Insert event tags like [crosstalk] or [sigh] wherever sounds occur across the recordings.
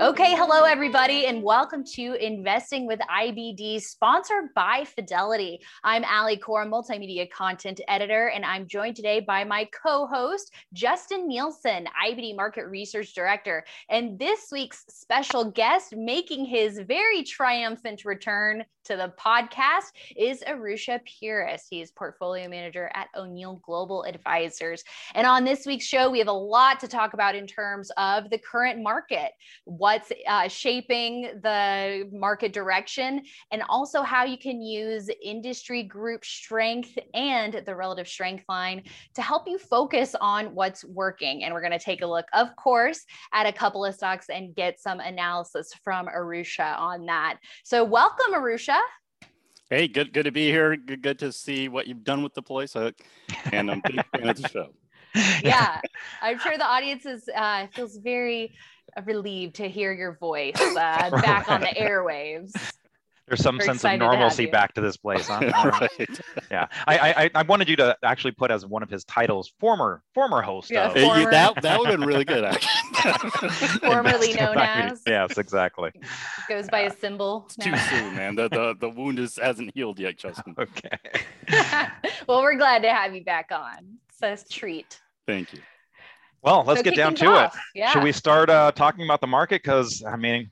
Okay, hello everybody, and welcome to Investing with IBD, sponsored by Fidelity. I'm Ali Coram, multimedia content editor, and I'm joined today by my co-host Justin Nielsen, IBD market research director. And this week's special guest, making his very triumphant return to the podcast, is Arusha Puris. He is portfolio manager at O'Neil Global Advisors. And on this week's show, we have a lot to talk about in terms of the current market what's uh, shaping the market direction, and also how you can use industry group strength and the relative strength line to help you focus on what's working. And we're going to take a look, of course, at a couple of stocks and get some analysis from Arusha on that. So, welcome, Arusha. Hey, good, good to be here. Good, good to see what you've done with the place, and I'm big fan of the show. Yeah, I'm sure the audience is uh, feels very relieved to hear your voice [laughs] uh, back on the airwaves. There's some We're sense of normalcy back to this place, huh? [laughs] right. Yeah, I, I I wanted you to actually put as one of his titles, former former host. Yeah, of, former. that that would have been really good. [laughs] Formerly known as. Yes, exactly. Goes by a symbol. It's too soon, man. The, the the wound is hasn't healed yet, Justin. okay. well, we're glad to have you back on. It's a treat. Thank you. Well, let's so get down to off. it. Yeah. Should we start uh, talking about the market? Because I mean,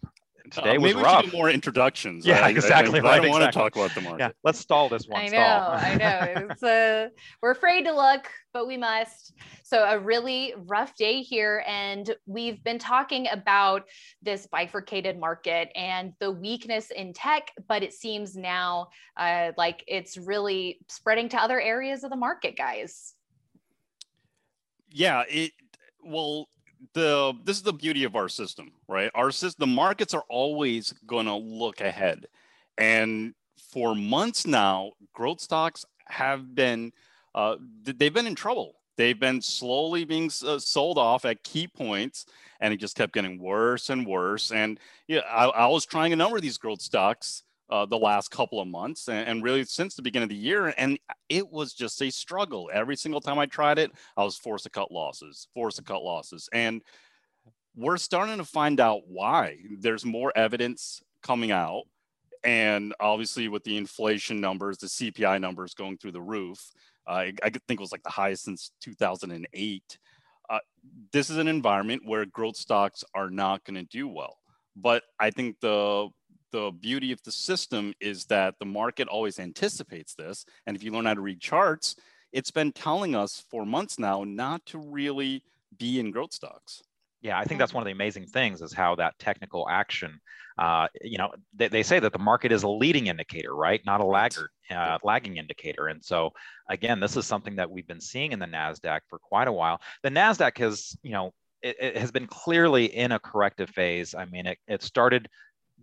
today uh, was rough. We more introductions. Yeah, exactly. I, I, right, I don't exactly. want to talk about the market. Yeah, let's stall this one. I know, stall. I know. It's uh, we're afraid to look, but we must. So a really rough day here, and we've been talking about this bifurcated market and the weakness in tech, but it seems now uh, like it's really spreading to other areas of the market, guys. Yeah, it well the this is the beauty of our system right? Our system the markets are always going to look ahead. And for months now growth stocks have been uh, they've been in trouble. They've been slowly being uh, sold off at key points and it just kept getting worse and worse. And yeah I, I was trying a number of these growth stocks uh, the last couple of months and, and, really since the beginning of the year. And it was just a struggle. Every single time I tried it, I was forced to cut losses, forced to cut losses. And we're starting to find out why. There's more evidence coming out. And obviously, with the inflation numbers, the CPI numbers going through the roof, uh, I, I think it was like the highest since 2008. Uh, this is an environment where growth stocks are not going to do well. But I think the the beauty of the system is that the market always anticipates this. And if you learn how to read charts, it's been telling us for months now not to really be in growth stocks. Yeah, I think that's one of the amazing things is how that technical action, uh, you know, they, they, say that the market is a leading indicator, right? Not a laggard, uh, lagging indicator. And so, again, this is something that we've been seeing in the NASDAQ for quite a while. The NASDAQ has, you know, it, it has been clearly in a corrective phase. I mean, it, it started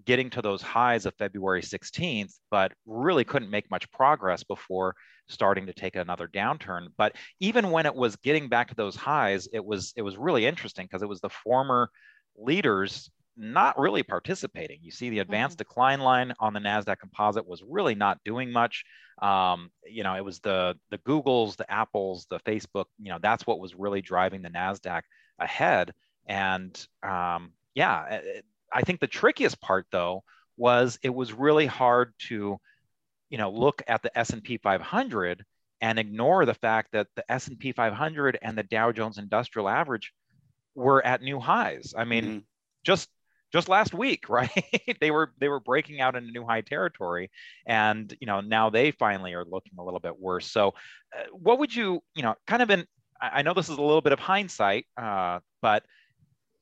getting to those highs of February 16th, but really couldn't make much progress before starting to take another downturn. But even when it was getting back to those highs, it was it was really interesting because it was the former leaders not really participating. You see the advanced mm-hmm. decline line on the Nasdaq Composite was really not doing much. Um, you know, it was the the Googles, the Apples, the Facebook. You know, that's what was really driving the Nasdaq ahead. And um, yeah, it, I think the trickiest part though was it was really hard to, you know, look at the S&P 500 and ignore the fact that the S&P 500 and the Dow Jones Industrial Average were at new highs. I mean, mm-hmm. just just last week, [laughs] right? they were they were breaking out into new high territory, and you know now they finally are looking a little bit worse. So, uh, what would you you know kind of in I know this is a little bit of hindsight, uh, but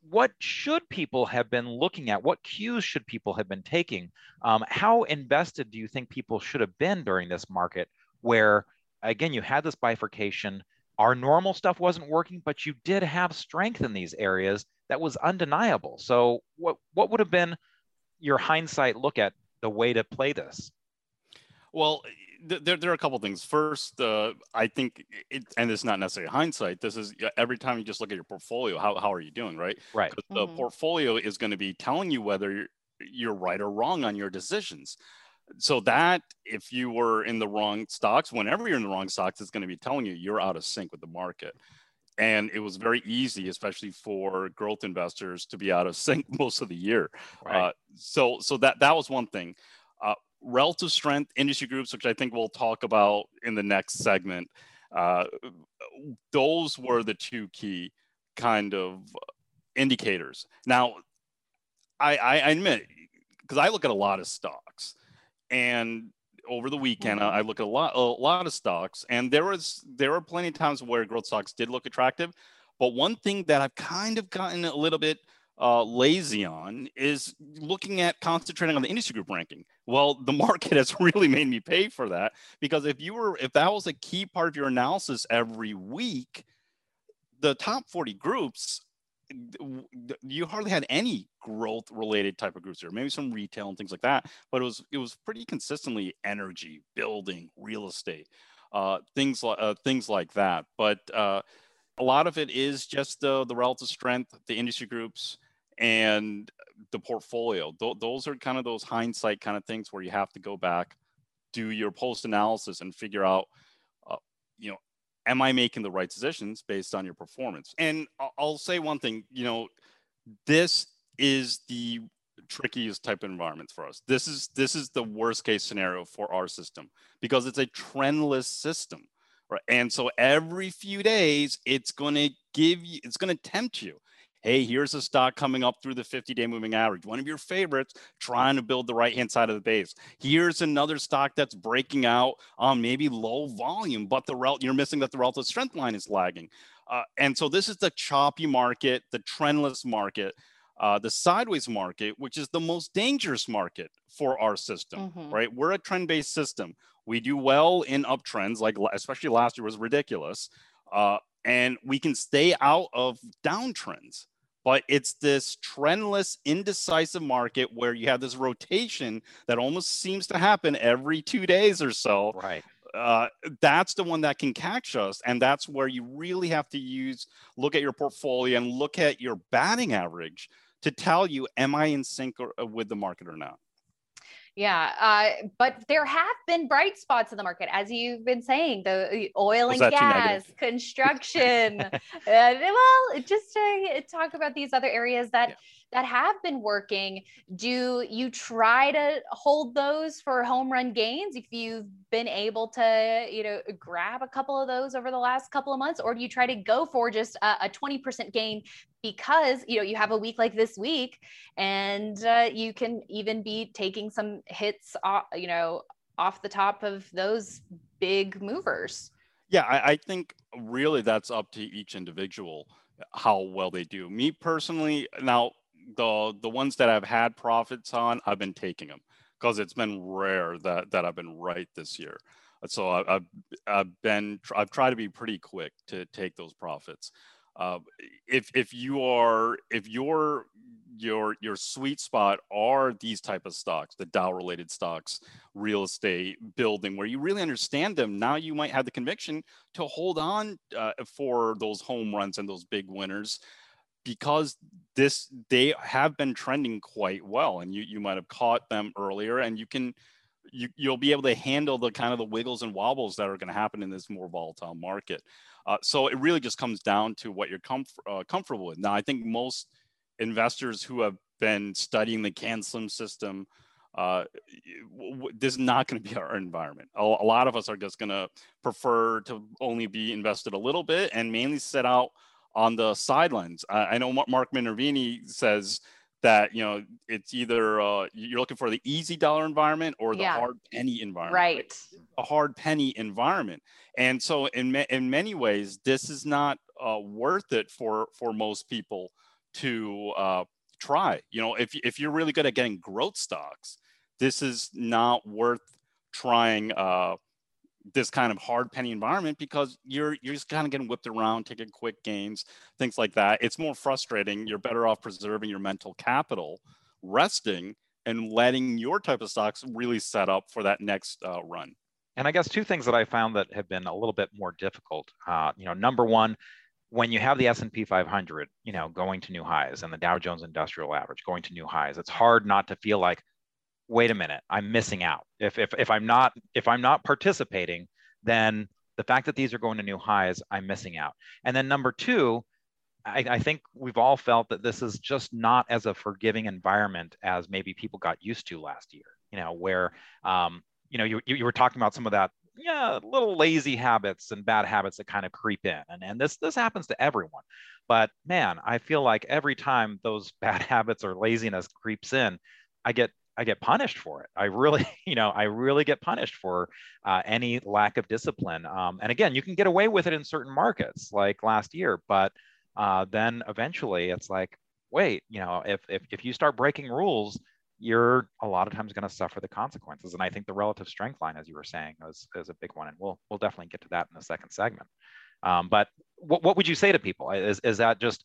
what should people have been looking at? What cues should people have been taking? Um, how invested do you think people should have been during this market where, again, you had this bifurcation? Our normal stuff wasn't working, but you did have strength in these areas that was undeniable. So, what, what would have been your hindsight look at the way to play this? Well, there, there are a couple things. First, uh, I think, it, and it's not necessarily hindsight. This is every time you just look at your portfolio, how, how are you doing, right? Right. Mm-hmm. The portfolio is going to be telling you whether you're, you're right or wrong on your decisions. So that if you were in the wrong stocks, whenever you're in the wrong stocks, it's going to be telling you you're out of sync with the market. and it was very easy, especially for growth investors, to be out of sync [laughs] most of the year. Right. Uh, so, so that that was one thing. Uh, relative strength industry groups, which I think we'll talk about in the next segment. Uh, those were the two key kind of indicators. Now, I, I admit because I look at a lot of stocks, and over the weekend mm-hmm. I look at a lot a lot of stocks, and there was there were plenty of times where growth stocks did look attractive, but one thing that I've kind of gotten a little bit uh, lazy on is looking at concentrating on the industry group ranking. Well, the [laughs] market has really made me pay for that because if you were if that was a key part of your analysis every week, the top 40 groups you hardly had any growth related type of groups there maybe some retail and things like that but it was it was pretty consistently energy building real estate uh, things like uh, things like that but uh, a lot of it is just the the relative strength the industry groups and the portfolio Th- those are kind of those hindsight kind of things where you have to go back do your post analysis and figure out uh, you know am I making the right decisions based on your performance? And I'll say one thing, you know, this is the trickiest type of environment for us. This is this is the worst case scenario for our system because it's a trendless system. Right. And so every few days it's going to give you it's going to tempt you hey, here's a stock coming up through the 50 day moving average, one of your favorites, trying to build the right hand side of the base. Here's another stock that's breaking out on maybe low volume, but the rel- you're missing that the relative strength line is lagging. Uh, and so this is the choppy market, the trendless market. Uh, the sideways market, which is the most dangerous market for our system, mm-hmm. right? We're a trend based system. We do well in uptrends, like especially last year was ridiculous. Uh, and we can stay out of downtrends but it's this trendless, indecisive market where you have this rotation that almost seems to happen every two days or so. Right. Uh, that's the one that can catch us. And that's where you really have to use, look at your portfolio and look at your batting average to tell you, am I in sync or, uh, with the market or not? Yeah, uh, but there have been bright spots in the market, as you've been saying, the oil and gas, construction. [laughs] uh, well, just to talk about these other areas that yeah. That have been working. Do you try to hold those for home run gains if you've been able to, you know, grab a couple of those over the last couple of months, or do you try to go for just a twenty percent gain because you know you have a week like this week and uh, you can even be taking some hits off, you know off the top of those big movers yeah I, I, think really that's up to each individual how well they do me personally now the the ones that i've had profits on i've been taking them because it's been rare that that i've been right this year. So I, I've, I've been i've tried to be pretty quick to take those profits. Uh, if if you are if your your your sweet spot are these type of stocks the dow related stocks real estate building where you really understand them now you might have the conviction to hold on uh, for those home runs and those big winners because this they have been trending quite well and you you might have caught them earlier and you can you, you'll be able to handle the kind of the wiggles and wobbles that are going to happen in this more volatile market uh, so it really just comes down to what you're comf- uh, comfortable with. Now, I think most investors who have been studying the CanSlim system, uh, this is not going to be [laughs] our environment. A, a, lot of us are just going to prefer to only be invested a little bit and mainly set out on the sidelines. I, I know Mark Minervini says that you know it's either uh, you're looking for the easy dollar environment or the yeah. hard penny environment right a hard penny environment and so in, in many ways this is not uh, worth it for for most people to uh, try you know if, if you're really good at getting growth stocks this is not worth trying uh, this kind of hard penny environment because you're you're just kind of getting whipped around, taking quick gains, things like that. It's more frustrating. You're better off preserving your mental capital, resting, and letting your type of stocks really set up for that next uh, run. And I guess two things that I found that have been a little bit more difficult. Uh, you know, number one, when you have the S&P 500, you know, going to new highs and the Dow Jones Industrial Average going to new highs, it's hard not to feel like, wait a minute, I'm missing out. If, if, if I'm not if I'm not participating, then the fact that these are going to new highs, I'm missing out. And then number two, I, I, think we've all felt that this is just not as a forgiving environment as maybe people got used to last year. You know, where um, you know you, you were talking about some of that yeah little lazy habits and bad habits that kind of creep in and, and this this happens to everyone but man i feel like every time those [laughs] bad habits or laziness creeps in i get i get punished for it i really [laughs] you know i really get punished for uh, any lack of discipline um, and again you can get away with it in certain markets like last year but uh, then eventually it's like wait you know if, if if you start breaking rules you're a lot of times going to suffer the consequences. And I think the relative strength line, as you were saying, is, is a big one. And we'll, we'll definitely get to that in the second segment. Um, but what, what would you say to people? Is, is that just,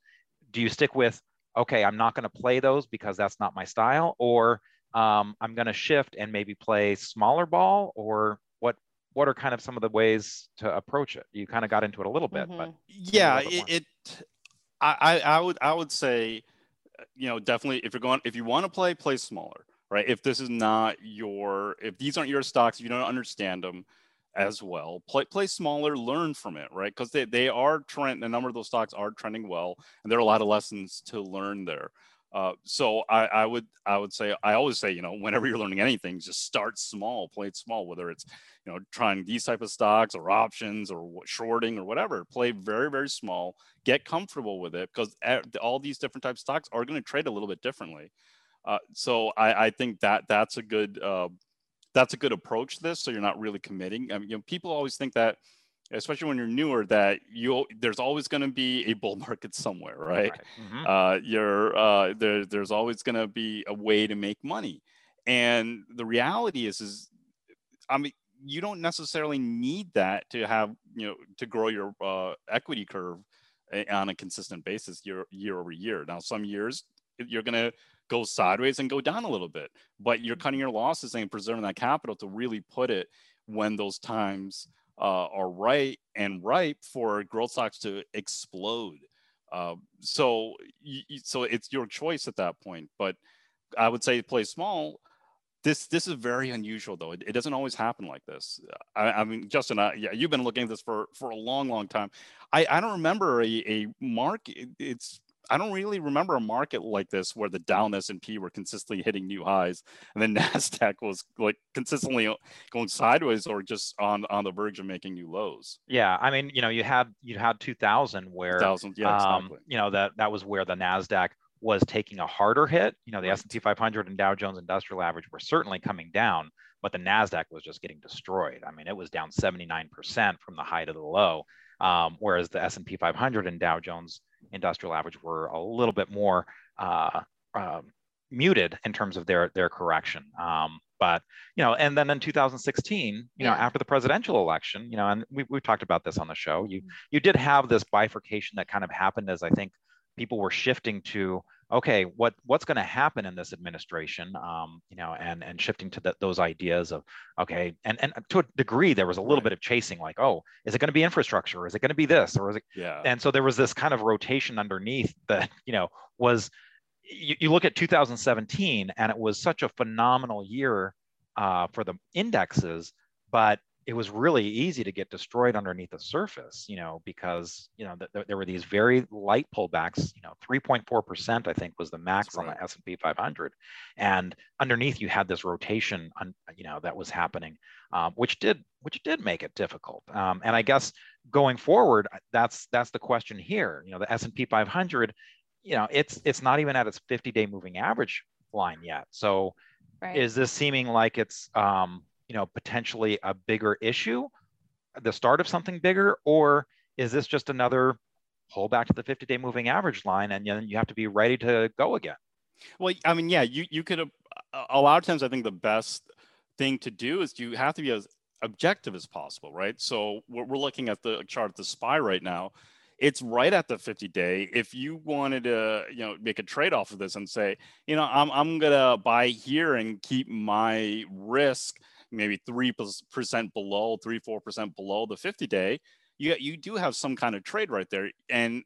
do you stick with, okay, I'm not going to play those because that's not my style? Or um, I'm going to shift and maybe play smaller ball? Or what, what are kind of some of the ways to approach it? You kind of got into it a little bit, mm-hmm. but yeah, it, it, I, I would, I would say, you know, definitely if you're going, if you want to play, play smaller, right? If this is not your, if these aren't your stocks, if you don't understand them as well, play play smaller, learn from it, right? Because they, they are trend, a number of those stocks are trending well, and there are a lot of lessons to learn there. Uh, so I, I, would I would say I always say you know whenever you're learning anything, just start small, play it small. Whether it's you know trying these type of stocks or options or shorting or whatever, play very very small, get comfortable with it because all these different types of stocks are going to trade a little bit differently. Uh, so I, I, think that that's a good uh, that's a good approach to this. So you're not really committing. I mean, you know, people always think that especially when you're newer that you there's always going to be a bull [laughs] market somewhere right, right. Mm-hmm. Uh, you're uh, there, there's always going to be a way to make money and the reality is is i mean you don't necessarily need that to have you know to grow your uh, equity curve eh, on a consistent basis year year over year now some years you're going to go sideways and go down a little bit but you're cutting your losses and preserving that capital to really put it when those times uh, are right and ripe for growth stocks to explode. Uh, so, so it's your choice at that point. But I would say play small. This this is very unusual though. It, it doesn't always happen like this. I, I mean, Justin, I, yeah, you've been looking at this for for a long, long time. I, I don't remember a, a mark. It's I don't really remember a market like this where the Dow and S&P were consistently hitting new highs, and then [laughs] Nasdaq was like consistently going sideways or just on on the verge of making new lows. Yeah, I mean, you know, you had you had 2000 where 2000, yeah, um, exactly. you know that that was where the Nasdaq was taking a harder hit. You know, the right. S&P 500 and Dow Jones Industrial Average were certainly coming down, but the Nasdaq was just getting destroyed. I mean, it was down 79% from the high to the low, um, whereas the S&P 500 and Dow Jones industrial average were a little bit more uh, uh, muted in terms of their their correction. Um, but you know, and then in 2016, you yeah. know, after the presidential election, you know, and we we talked about this on the show. You mm-hmm. you did have this bifurcation that kind of happened as I think people were shifting to okay, what what's going to happen in this administration? Um, you know, and and shifting to the, those ideas of okay, and and to a degree there was a little right. bit of chasing, like oh, is it going to be infrastructure? Or is it going to be this? Or is it? Yeah. And so there was this kind of rotation underneath that [laughs] you know was. You, you look at 2017, and it was such a phenomenal year uh, for the indexes, but it was really easy to get destroyed underneath the surface, you know, because you know th- there were these very light pullbacks. You know, 3.4 percent I think was the max right. on the S&P 500, and underneath you had this rotation, on, you know, that was happening, um, which did which did make it difficult. Um, and I guess going forward, that's that's the question here. You know, the S&P 500, you know, it's it's not even at its 50-day moving average line yet. So, right. is this seeming like it's um, you know potentially a bigger issue the start of something bigger or is this just another pull back to the 50 day moving average line and then you have to be ready to go again? Well i mean yeah you you could a lot of times i think the best thing to do is you have to be as objective as possible right? So we're, looking at the chart of the spy right now. It's right at the 50 day if you wanted to you know make a trade off of this and say you know i'm, I'm gonna buy here and keep my risk maybe 3% below, 3 4% below the 50 day, you, you do have some kind of trade right there. And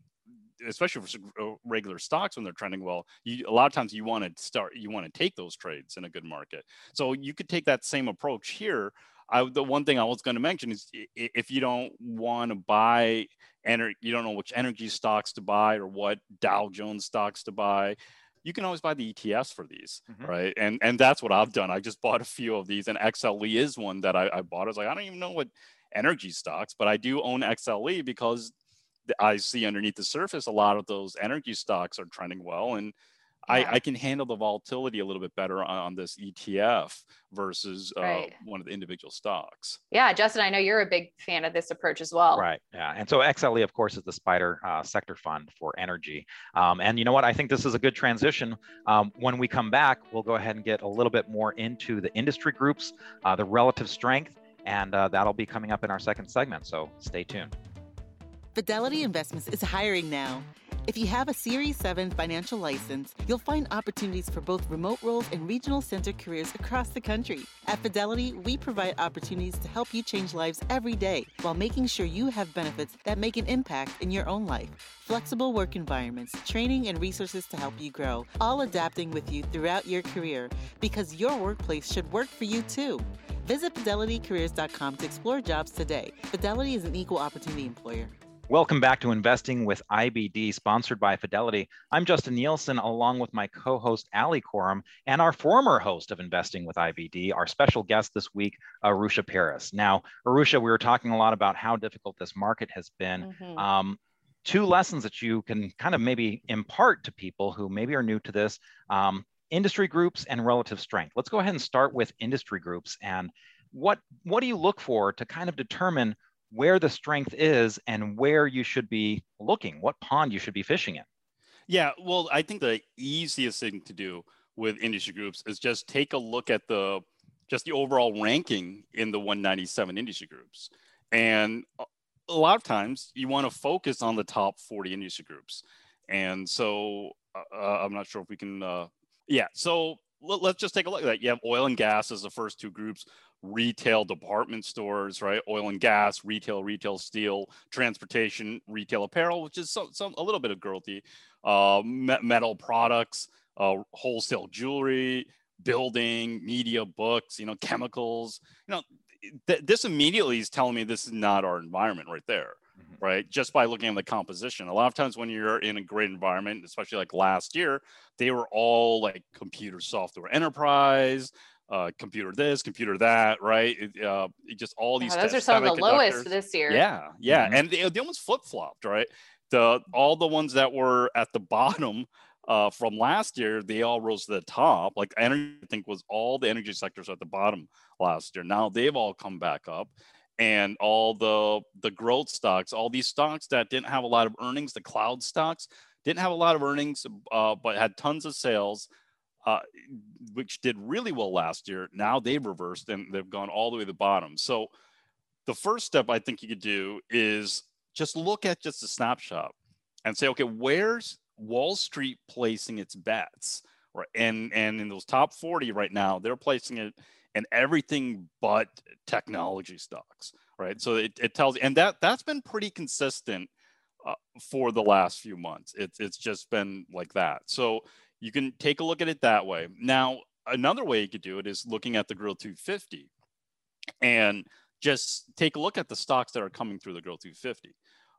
especially for uh, regular stocks when they're trending well, you, a lot of times you want to start, you want to take those trades in a good market. So you could take that same approach here. I, the one thing I was going to mention is if you don't want to buy energy, you don't know which energy stocks to buy or what Dow Jones stocks to buy, you can always buy the ETFs for these, mm-hmm. right? And and that's what I've done. I just [laughs] bought a few of these, and XLE is one that I, I bought. I was like, I don't even know what energy stocks, but I do own XLE because I see underneath the surface a lot of those energy stocks are trending well, and I, I, can handle the volatility a little bit better on, on this ETF versus uh, right. one of the individual stocks. Yeah, Justin, I know you're a big fan of this approach as well. Right. Yeah. And so XLE, of course, is the Spider uh, sector fund for energy. Um, and you know what? I think this is a good transition. Um, when we come back, we'll go ahead and get a little bit more into the industry groups, uh, the relative strength, and uh, that'll be coming up in our second segment. So stay tuned. Fidelity Investments is hiring now. If you have a Series 7 financial license, you'll find opportunities for both remote roles and regional center careers across the country. At Fidelity, we provide opportunities to help you change lives every day while making sure you have benefits that make an impact in your own life. Flexible work environments, training, and resources to help you grow, all adapting with you throughout your career because your workplace should work for you too. Visit fidelitycareers.com to explore jobs today. Fidelity is an equal opportunity employer. Welcome back to Investing with IBD, sponsored by Fidelity. I'm Justin Nielsen, along with my co host, Ali Coram, and our former host of Investing with IBD, our special guest this week, Arusha Paris. Now, Arusha, we were talking a lot about how difficult this market has been. Mm-hmm. Um, two lessons that you can kind of maybe impart to people who maybe are new to this um, industry groups and relative strength. Let's go ahead and start with industry groups. And what, what do you look for to kind of determine where the strength is and where you should be looking, what pond you should be fishing in. Yeah, well, I think the easiest thing to do with industry groups is just take a look at the just the overall ranking in the 197 industry groups. And a lot of times you want to focus on the top 40 industry groups. And so uh, uh I'm not sure if we can, uh, yeah. So let, us just take a look at that. You have oil and gas as the first two groups, retail department stores, right? Oil and gas, retail, retail steel, transportation, retail apparel, which is some, some a little bit of growthy, uh, metal products, uh, wholesale jewelry, building, media, books, you know, chemicals. You know, th- this immediately is telling me this is not our environment right there. Mm-hmm. Right, just by looking at the composition. A lot of times, when you're in a great environment, especially like last year, they were all like computer software enterprise, uh, computer this, computer that, right? It, uh, it just all these. those are some of the lowest this year. Yeah, yeah, mm-hmm. and they, they almost flip flopped, right? The all the ones that were at the [laughs] bottom uh, from last year, they all rose to the top. Like energy, I think was all the energy sectors at the bottom last year. Now they've all come back up, and all the the growth stocks, all these stocks that didn't have a lot of earnings, the cloud stocks didn't have a lot of earnings, uh, but had tons of sales uh, which did really well last year. Now they've reversed and they've gone all the way to the bottom. So the first step I think you could do is just look at just a snapshot and say, okay, where's Wall Street placing its bets? Right. And and in those top 40 right now, they're placing it in everything but technology stocks. Right. So it, it tells and that that's been pretty consistent uh, for the last few months. It's it's just been like that. So you can take a look at it that way. Now, another way you could do it is looking at the Growth 250 and just take a look at the stocks that are coming through the Growth 250.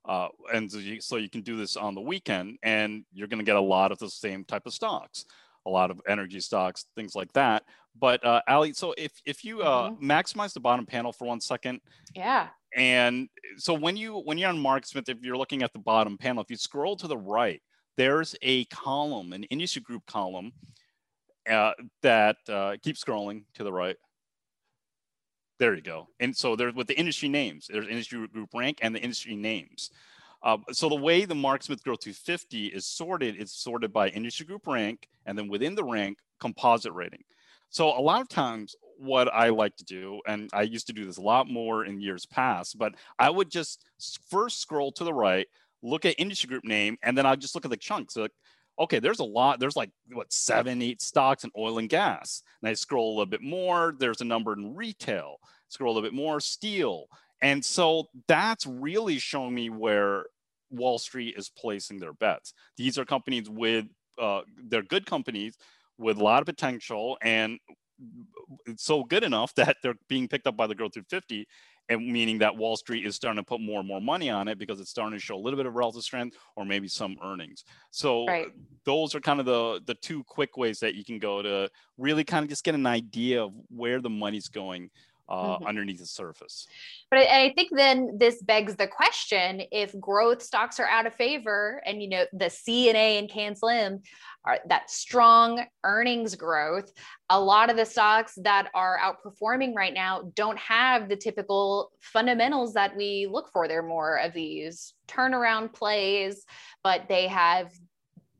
Uh, and so you, so you, can do this on the weekend and you're going to get a lot of the same type of stocks a lot of energy stocks things like that but uh, ali so if, if you uh, mm-hmm. maximize the bottom panel for one second yeah and so when you when you're on MarketSmith, if you're looking at the bottom panel if you scroll to the right there's a column, an industry group column uh, that uh, keep scrolling to the right. There you go. And so there's with the industry names, there's industry group rank and the industry names. Uh, so the way the MarketSmith Growth 250 is sorted, it's sorted by industry group rank, and then within the rank, composite rating. So a lot of times, what I like to do, and I used to do this a lot more in years past, but I would just first scroll to the right, look at industry group name, and then I'll just look at the chunks. So like, okay, there's a lot. There's like what seven, eight stocks in oil and gas. And I scroll a little bit more. There's a number in retail. Scroll a little bit more, steel. And so that's really showing me where Wall Street is placing their bets. These are companies with uh, they're good companies with a lot of potential, and so good enough [laughs] that they're being picked up by the Growth 250 and meaning that Wall Street is starting to put more and more money on it because it's starting to show a little bit of relative strength or maybe some earnings. So right. those are kind of the the two quick ways that you can go to really kind of just get an idea of where the money's going uh, mm-hmm. underneath the surface. But I, I, think then this begs the question: if growth stocks are out of favor, and you know the CNA and Can Slim are that strong earnings growth, a lot of the stocks that are outperforming right now don't have the typical fundamentals that we look for. They're more of these turnaround plays, but they have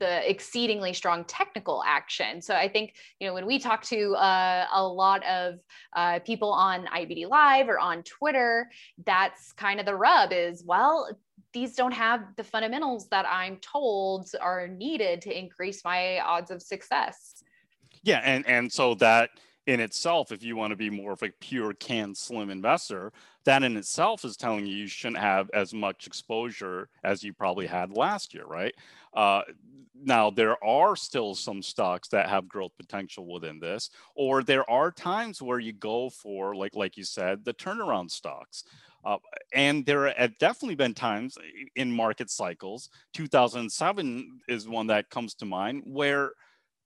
the exceedingly strong technical action. So I think, you know, when we talk to uh, a lot of uh, people on IBD Live or on Twitter, that's kind of the rub is, well, these don't have the fundamentals that I'm told are needed to increase my odds of success. Yeah, and and so that in itself, if you want to be more of a pure can slim investor, that in itself is telling you you shouldn't have as much exposure as you probably had last year, right? Uh, now there are still some stocks that have growth potential within this, or there are times where you go for like like you said, the turnaround stocks. Uh, and there have definitely been times in market cycles. 2007 is one that comes to mind where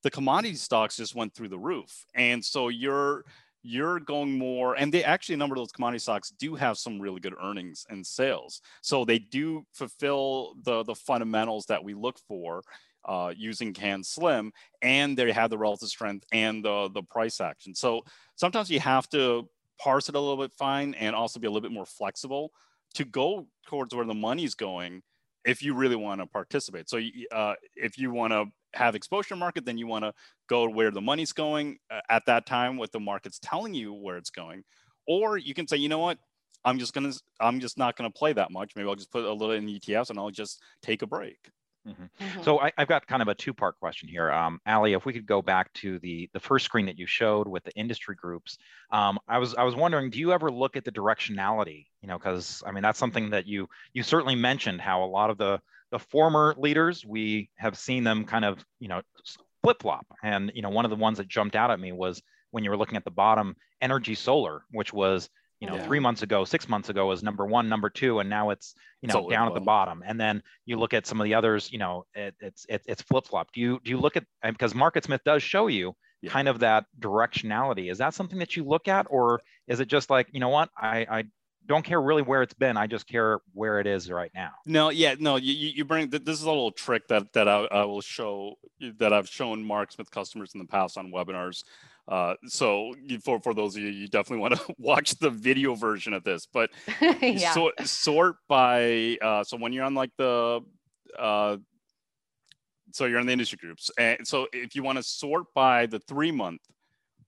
the commodity stocks just went through the roof. And so you're you're going more and they actually a number of those commodity stocks do have some really good earnings and sales. So they do fulfill the the fundamentals that we look for uh, using can slim and they have the relative strength and the the price action. So sometimes you have to parse it a little bit fine and also be a little bit more flexible to go towards where the money's going if you really want to participate so uh, if you want to have exposure market, then you want to go where the money's going uh, at that time, what the market's telling you where it's going. Or you can say, you know what, I'm just gonna, I'm just not gonna play that much. Maybe I'll just put a little in ETFs and I'll just take a break. Mm-hmm. Mm-hmm. So I, have got kind of a two-part question here, um, Ali. If we could go back to the the first screen that you showed with the industry groups, um, I was I was wondering, do you ever look at the directionality? You know, because I mean that's something that you you certainly mentioned how a lot of the the former leaders, we have seen them kind of, you know, flip flop. And, you know, one of the ones that jumped out at me was when you were looking at the bottom, Energy Solar, which was, you know, yeah. three months ago, six months ago was number one, number two, and now it's, you know, Solar down at the bottom. And then you look at some of the others, you know, it, it's it, it's flip flop. Do you do you look at because MarketSmith does show you yeah. kind of that directionality? Is that something that you look at, or is it just like, you know what, I I don't care really where it's been. I just care where it is right now. No, yeah, no. You, you bring this is a little trick that that I, I will show that I've shown MarketSmith customers in the past on webinars. Uh, so for for those of you, you definitely want to [laughs] watch the video version of this. But [laughs] yeah. sort sort by uh, so when you're on like the uh, so you're in the industry groups, and so if you want to sort by the three month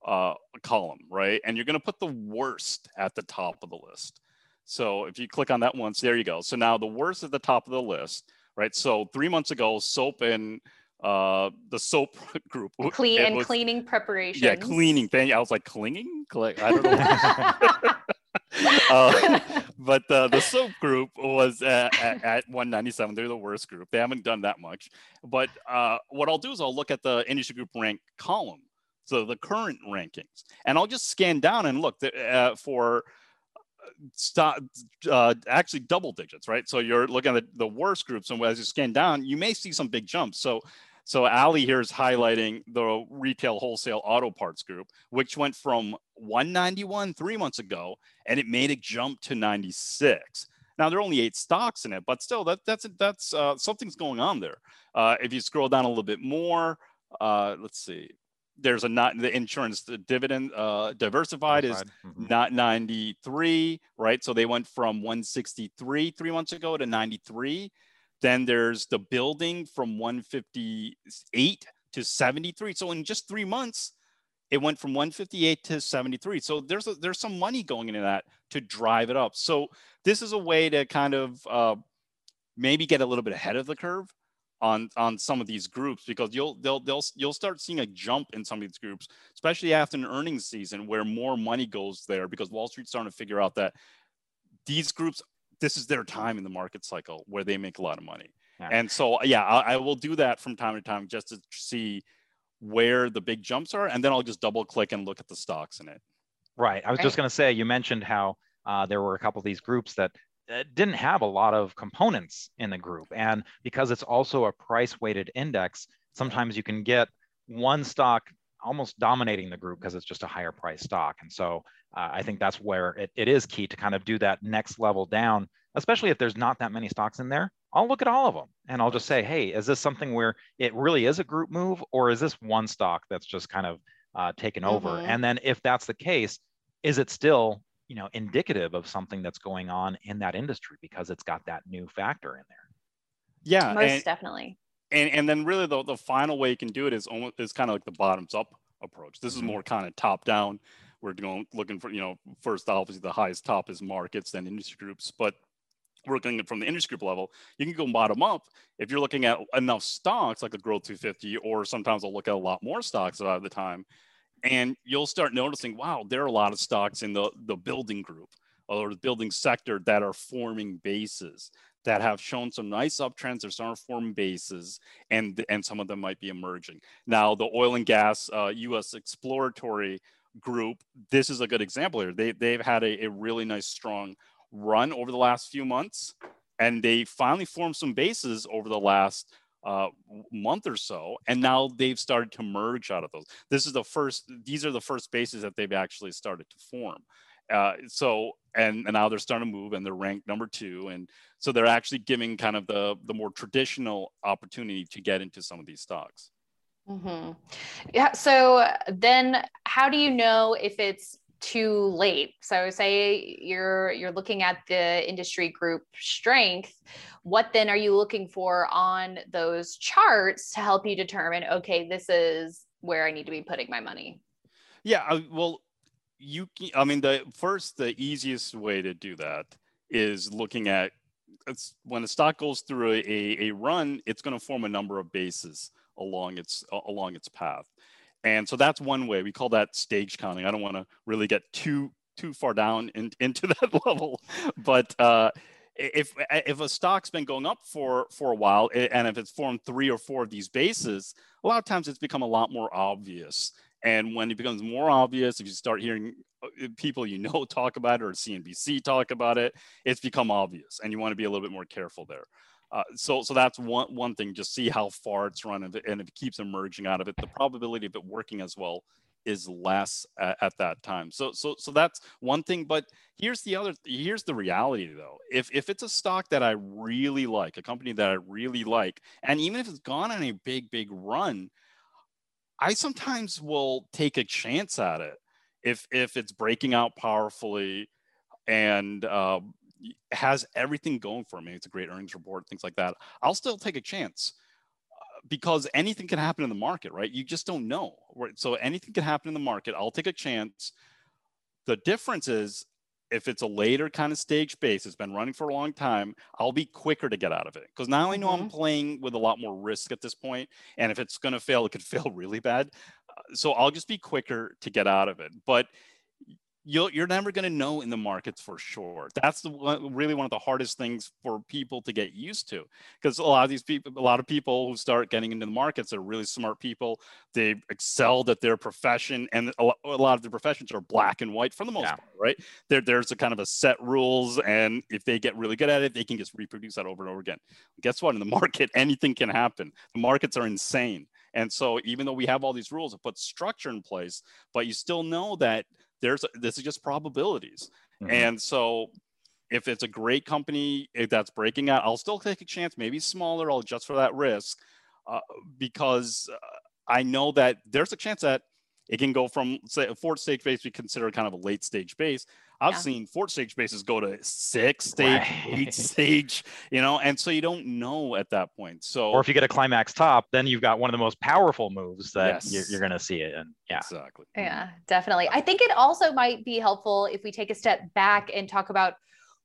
uh, column, right, and you're going to put the worst at the top of the list. So if you click on that once, there you go. So now the worst at the top of the list, right? So three months ago, soap and uh, the soap [laughs] group. Clean and was, cleaning preparation Yeah, cleaning thing. I was like, clinging? I don't know. [laughs] [laughs] uh, but uh, the soap group was at, at, at, 197. They're the worst group. They haven't done that much. But uh, what I'll do is I'll look at the industry group rank column, so the current rankings, and I'll just scan down and look uh, for stop uh, actually double digits, right? So you're looking at the, the worst groups, and as you scan down, you may see some big jumps. So so Ali here is highlighting the retail wholesale auto parts group, which went from 191 three months ago, and it made a jump to 96. Now there are only eight stocks in it, but still, that that's that's uh, something's going on there. Uh, if you scroll down a little bit more, uh, let's see, there's a not the insurance the dividend uh, diversified is mm-hmm. not 93 right so they went from 163 three months ago to 93 then there's the building from 158 to 73 so in just three months it went from 158 to 73 so there's a, there's some money going into that to drive it up. So this is a way to kind of uh, maybe get a little bit ahead of the curve on on some of these groups because you'll they'll they'll you'll start seeing a jump in some of these groups, especially after an earnings season where more money goes there because Wall Street's starting to figure out that these groups this is their time in the market cycle where they make a lot of money. Yeah. And so yeah, I, I will do that from time to time just to see where the big jumps are, and then I'll just double click and look at the stocks in it. Right. I was right. just going to say, you mentioned how uh, there were a couple of these groups that uh, didn't have a lot of components in the group. And because it's also a price weighted index, sometimes you can get one stock almost dominating the group because it's just a higher price stock. And so uh, I think that's where it, it is key to kind of do that next level down, especially if there's not that many stocks in there. I'll look at all of them and I'll just say, hey, is this something where it really is a group move or is this one stock that's just kind of uh, taken mm-hmm. over? And then if that's the case, is it still you know indicative of something that's going on in that industry because it's got that new factor in there? Yeah, most and, definitely. And and then really the, the final way you can do it is almost is kind of like the bottoms up approach. This is mm-hmm. more kind of top down. We're going looking for you know first obviously the highest top is markets then industry groups, but working from the industry group level, you can go bottom up. If you're looking at enough stocks like the Growth 250, or sometimes I'll look at a lot more stocks at the time, and you'll start noticing, wow, there are a lot of stocks in the, the building group or the building sector that are forming bases that have shown some nice uptrends. They're starting form bases, and and some of them might be emerging. Now, the oil and gas uh, U.S. exploratory group, this is a good example here. They they've had a, a really nice strong run over the last few months, and they finally formed some bases over the last uh, month or so, and now they've started to merge out of those. This is the first; these are the first bases that they've actually started to form. Uh, so, and, and now they're starting to move, and they're ranked number two, and so they're actually giving kind of the the more traditional opportunity to get into some of these stocks. Mm-hmm. Yeah. So then, how do you know if it's too late. So say you're you're looking at the industry group strength, what then are you looking for on those charts to help you determine okay, this is where I need to be putting my money? Yeah, uh, well you I mean the first the easiest way to do that is looking at it's when the stock goes through a, a run, it's going to form a number of bases along its along its path. And so that's one way. We call that stage counting. I don't want to really get too too far down in, into [laughs] that level, but uh, if if a stock's been going up for for a while and if it's formed three or four of these bases, a lot of times it's become a lot more obvious. And when it becomes more obvious, if you start hearing uh, people you know [laughs] talk about it or CNBC talk about it, it's become obvious, and you want to be a little bit more careful there. Uh, so, so that's one one thing. Just see how far it's run, and if, and if it keeps emerging out of it, the probability of it working as well is less at, at, that time. So, so, so that's one thing. But here's the other. Here's the reality, though. If if it's a stock that I really like, a company that I really like, and even if it's gone on a big, big run, I sometimes will take a chance at it if if it's breaking out powerfully and uh, has everything going for me. It's a great earnings report, things like that. I'll still take a chance uh, because anything can happen in the market, right? You just don't know. So anything can happen in the market. I'll take a chance. The difference is if it's a later kind of stage base, it's been running for a long time, I'll be quicker to get out of it because now I know mm-hmm. I'm playing with a lot more risk at this point, And if it's going to fail, it could [laughs] fail really bad. Uh, so I'll just be quicker to get out of it. But you'll, you're never going to know in the markets for sure. That's the really one of the hardest things for people to get used to, because a lot of these people, a lot of people who start getting into the markets are really smart people. They've excelled at their profession, and a lot of the professions are black and white for the most yeah. part, right? There, there's a kind of a set rules, and if they get really good at it, they can just reproduce that over and over again. Guess what? In the [laughs] market, anything can happen. The markets are insane. And so even though we have all these rules, it puts structure in place, but you still know that there's this is just probabilities. Mm-hmm. And so if it's a great company that's breaking out, I'll still take a chance, maybe smaller, I'll adjust for that risk uh, because uh, I know that there's a chance that it can go from say a fourth stage base we consider kind of a late stage base I've yeah. seen four stage bases go to six stage, right. eight [laughs] stage, you know, and so you don't know at that point. So, or if you get a climax top, then you've got one of the most powerful moves that yes. you're, you're going to see it. And yeah, exactly. Yeah, definitely. I think it also might be helpful if we take a step back and talk about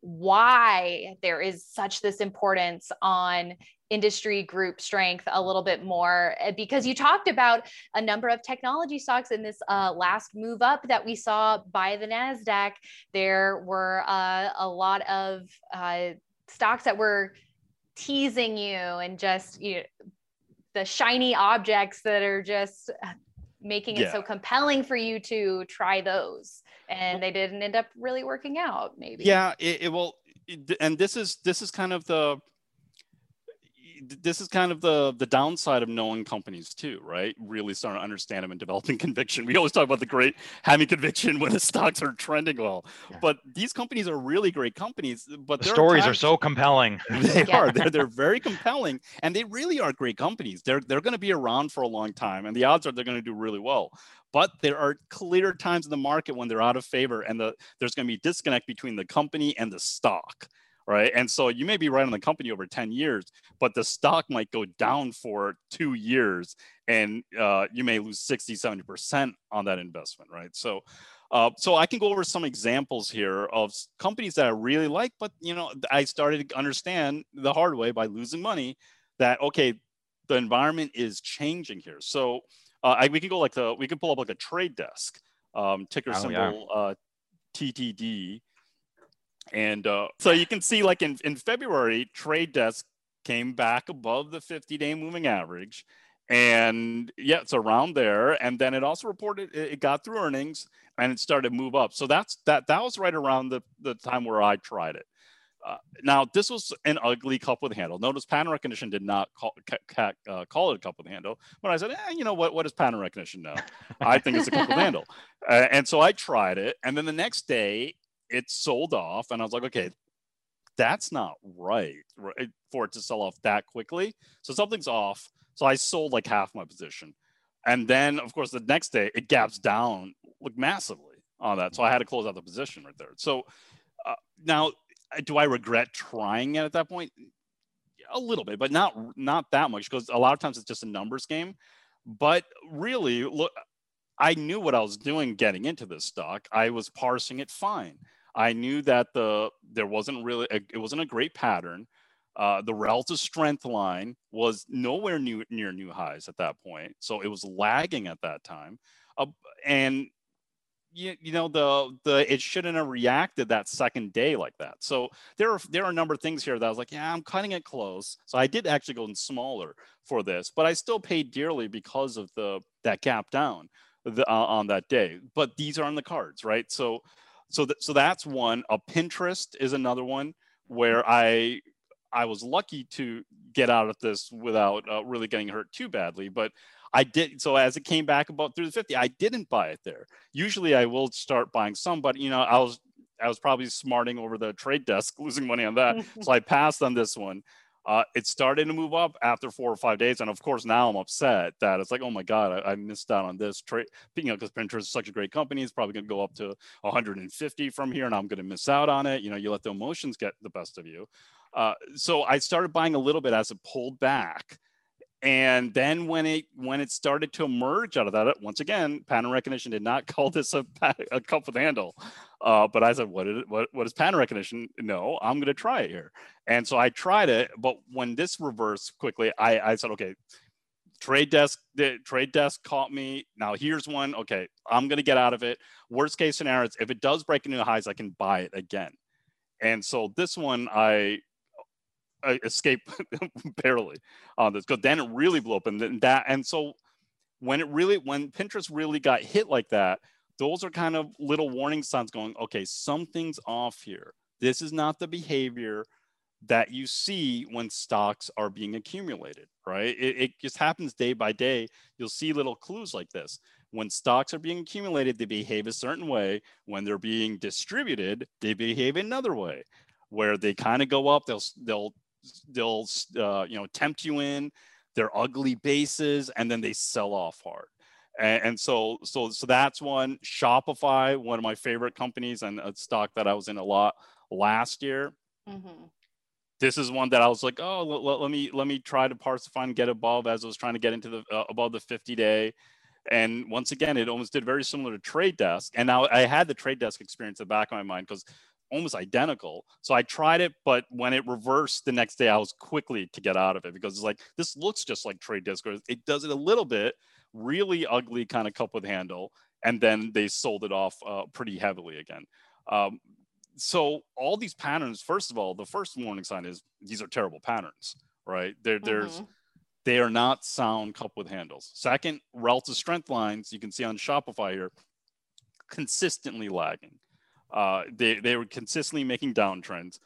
why there is such this importance on industry group strength a little bit more eh, because you talked about a number of technology stocks in this uh, last move up that we saw by the NASDAQ. There were uh, a lot of uh, stocks that were teasing you and just you know, the shiny objects that are just making it Yeah. so compelling for you to try those and they didn't end up really working out maybe. Yeah, it, it will, it- and this is this is kind of the this is kind of the the downside of knowing companies too, right? Really starting to understand them and developing [laughs] conviction. We always talk about the great having conviction when the stocks are trending well, Yeah. but these companies are really great companies. But The stories are times- so compelling. [laughs] they Yeah. are. They're, they're very compelling, and they really are great companies. They're they're going to be around for a long time, and the odds are they're going to do really well. But there are clear times in the market when they're out of favor, and the, there's going to be disconnect between the company and the stock, right? And so you may be right on the company over 10 years, but the stock might go down for two years, and uh, you may lose 60, 70 percent on that investment, right? So. Uh, so I can go over some examples here of companies that I really like, but you know, I started to understand the hard way by losing money that okay, the environment is changing here. So uh, I, we can go like the we can pull up like a trade desk um, ticker Oh, yeah. symbol uh, TTD, and uh, so you can see like in in February, trade desk came back above the 50 day moving average. And yeah, it's around there. And then it also reported it it got through earnings and it started to move up. So that's that that was right around the, the time where I tried it. Uh, now this was an ugly cup with handle. Notice pattern recognition did not call, ca- ca- uh, call it a cup with handle, but I said, eh, you know what? What does pattern recognition know? I think it's a cup with [laughs] handle, uh, and so I tried it. And then the next day, it sold off, and I was like, okay, that's not right, for it to sell off that quickly. So something's off. So I sold like half my position, and then of course the next day it gaps down like massively on that. So I had to close out the position right there. So uh, now, do I regret trying it at that point? A little bit, but not not that much because a lot of times it's just a numbers game. But really, look, I knew what I was doing getting into this stock. I was parsing it fine. I knew that the there wasn't really a, it wasn't a great pattern. Uh, the relative strength line was nowhere new, near new highs at that point, so it was lagging at that time. Uh, and you, you know the the it shouldn't have reacted that second day like that. So there are there are a number of things here that I was like, yeah, I'm cutting it close. So I did actually go in smaller for this, but I still paid dearly because of the that gap down the, uh, on that day. But these are on the cards, right? So so so that's one. A Pinterest is another one where I I was lucky to get out of this without uh, really getting hurt too badly, but I did. So as it came back about through the 50, I didn't buy it there. Usually I will start buying some, but you know, I was I was probably smarting over the trade desk, [laughs] losing money on that. so I passed on this one. Uh, it started to move up after four or five days, and of course now I'm upset that it's like, oh my god, I, I missed out on this trade. You know, because Pinterest is such a great company, it's probably going to go up to 150 from here, and I'm going to miss out on it. You know, you let the emotions get the best of you. Uh, so I started buying a little bit as it pulled back, and then when it when it started to emerge out of that, once again, pattern recognition did not [laughs] call this a, a cup with handle. Uh, but I said, what, is, what, what is pattern recognition? No, I'm going to try it here. And so I tried it. But when this reversed quickly, I, I said, okay, trade desk, the trade desk caught me. Now here's one. Okay, I'm going to get out of it. Worst case scenario is if it does break into the highs, I can buy it again. And so this one, I, Uh, I escaped [laughs] barely on this because then it really blew up and then that and so when it really when Pinterest really got hit like that, those are kind of little warning signs going, okay, something's off here. This is not the behavior that you see when stocks are being accumulated, right? It, it just happens day by day. You'll see little clues like this. When stocks are being accumulated, they behave a certain way. When they're being distributed, they behave another way, where they kind of go up. They'll they'll they'll uh, you know tempt you in. They're ugly bases, and then they sell off hard. And, and so so so that's one. Shopify, one of my favorite companies, and a stock that I was in a lot last year Mhm. this is one that I was like, oh, let, let- let me let me try to parsify and get above as I was trying to get into the uh, above the 50 day. And once again, it almost did very similar to Trade Desk. And now I had the Trade Desk experience in the back of my mind because almost identical. So I tried it, but when it reversed the next day, I was quickly to get out of it because it's like this looks just like Trade Desk. Or it does it a little bit, really ugly kind of cup with handle, and then they sold it off uh, pretty heavily again. Um, so all these patterns first of all the first warning sign is these are terrible patterns right there there's Mhm. they are not sound cup with handles. Second, relative strength lines you can see on Shopify here, consistently lagging. Uh, they, they were consistently making downtrends.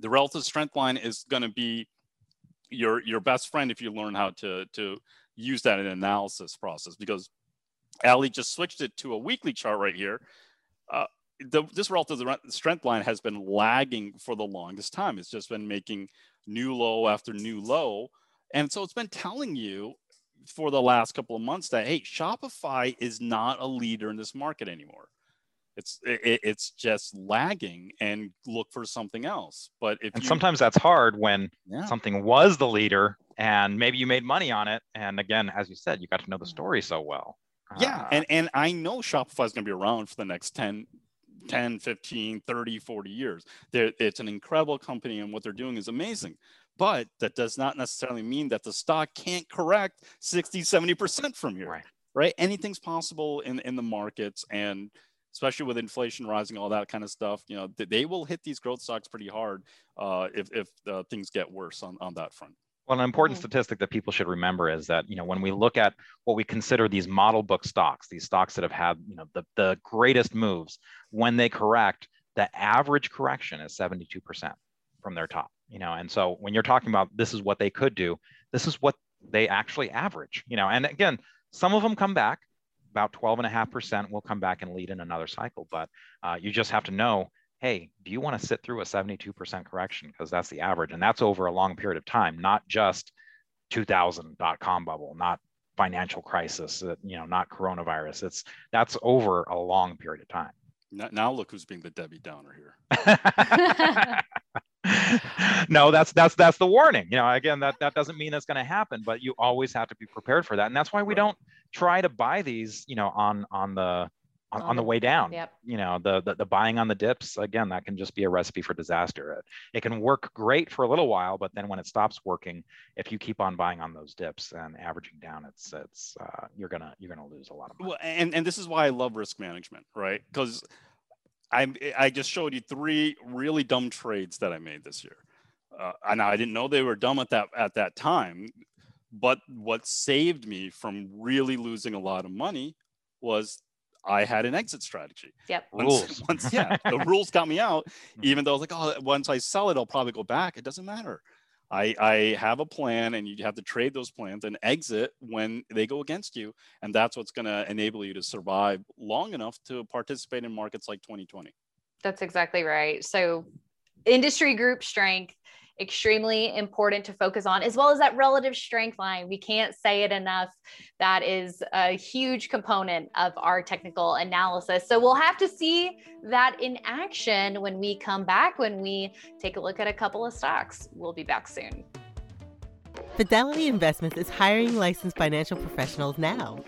The relative strength line is going to be your your best friend if you learn how to to use that in analysis process because Ali just switched it to a weekly chart right here. Uh, the, this relative strength line has been lagging for the longest time. It's just been making new low after new low. And so it's been telling you for the last couple of months that, hey, Shopify is not a leader in this market anymore. It's it, it's just lagging and look for something else. But if and you, sometimes that's hard when yeah. something was the leader and maybe you made money on it. And again, as you said, you got to know the story so well. Yeah. Uh, and, and I know Shopify is going to be around for the next 10, 10, 15, 30, 40 years. They're, it's an incredible company and what they're doing is amazing. But that does not necessarily mean that the stock can't correct 60, 70% from here. Right. right? Anything's possible in, in the markets and especially with inflation rising, all that kind of stuff, you know, they will hit these growth stocks pretty hard uh, if, if uh, things get worse on, on that front. Well, an important Mm. statistic that people should remember is that you know when we look at what we consider these model book stocks, these stocks that have had you know the, the greatest moves, when they correct, the average correction is 72% from their top. You know, and so when you're talking about this is what they could do, this is what they actually average. You know, and again, some of them come back. About 12.5% will come back and lead in another cycle, but uh, you just have to know hey, do you want to sit through a 72% correction? Because that's the average. And that's over a long period of time, not just 2000 dot com bubble, not financial crisis, uh, you know, not coronavirus. It's that's over a long period of time. Now look who's being the Debbie Downer here. [laughs] [laughs] no, that's that's that's the warning. You know, again, that that doesn't mean that's going to happen, but you always have to be prepared for that, and that's why we Right. don't try to buy these, you know, on on the on, on the way down. Yep. You know, the, the the buying on the dips again, that can just be a recipe for disaster. It, it can work great for a little while, but then when it stops working, if you keep on buying on those dips and averaging down, it's it's uh, you're gonna you're gonna lose a lot of money. Well, and, and this is why I love risk management, right? Because I I just showed you three really dumb trades that I made this year. Uh, and I didn't know they were dumb at that at that time, but what saved me from really losing a lot of money was I had an exit strategy. Yep. Once, Rules. [laughs] once yeah, the [laughs] rules got me out. Hmm. Even though I was like, oh, once I sell it, I'll probably go back. It doesn't matter. I, I have a plan and you have to trade those plans and exit when they go against you. And that's what's going to enable you to survive long enough to participate in markets like 2020. That's exactly right. So, industry group strength, extremely important to focus on, as well as that relative strength line. We can't say it enough. That is a huge component of our technical analysis. So, we'll have to see that in action when we come back, when we take a look at a couple of stocks. We'll be back soon. Fidelity Investments is hiring licensed financial professionals now.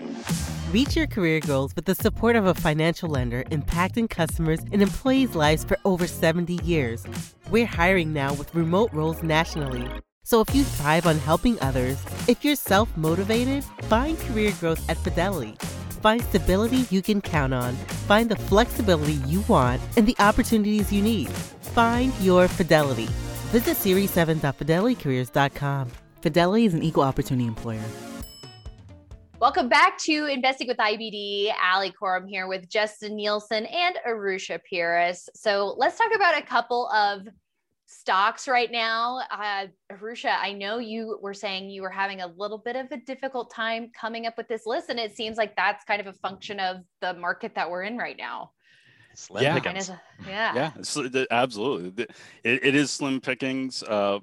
Reach your career goals with the support of a financial lender impacting customers and employees' lives for over 70 years. We're hiring now with remote roles nationally. So if you thrive on helping others, if you're self motivated, find career growth at Fidelity. Find stability you can count on, find the flexibility you want, and the opportunities you need. Find your Fidelity. Visit series7.fidelitycareers.com. Fidelity is an equal opportunity employer. Welcome back to Investing with IBD. Ali Coram here with Justin Nielsen and Arusha Pires. So let's talk about a couple of stocks right now. Uh, Arusha, I know you were saying you were having a little bit of a difficult time coming up with this list, and it seems like that's kind of a function of the market that we're in right now. Slim Yeah. Kind pickings. of, yeah. Yeah, so the- absolutely. The- It, it is slim pickings. Uh,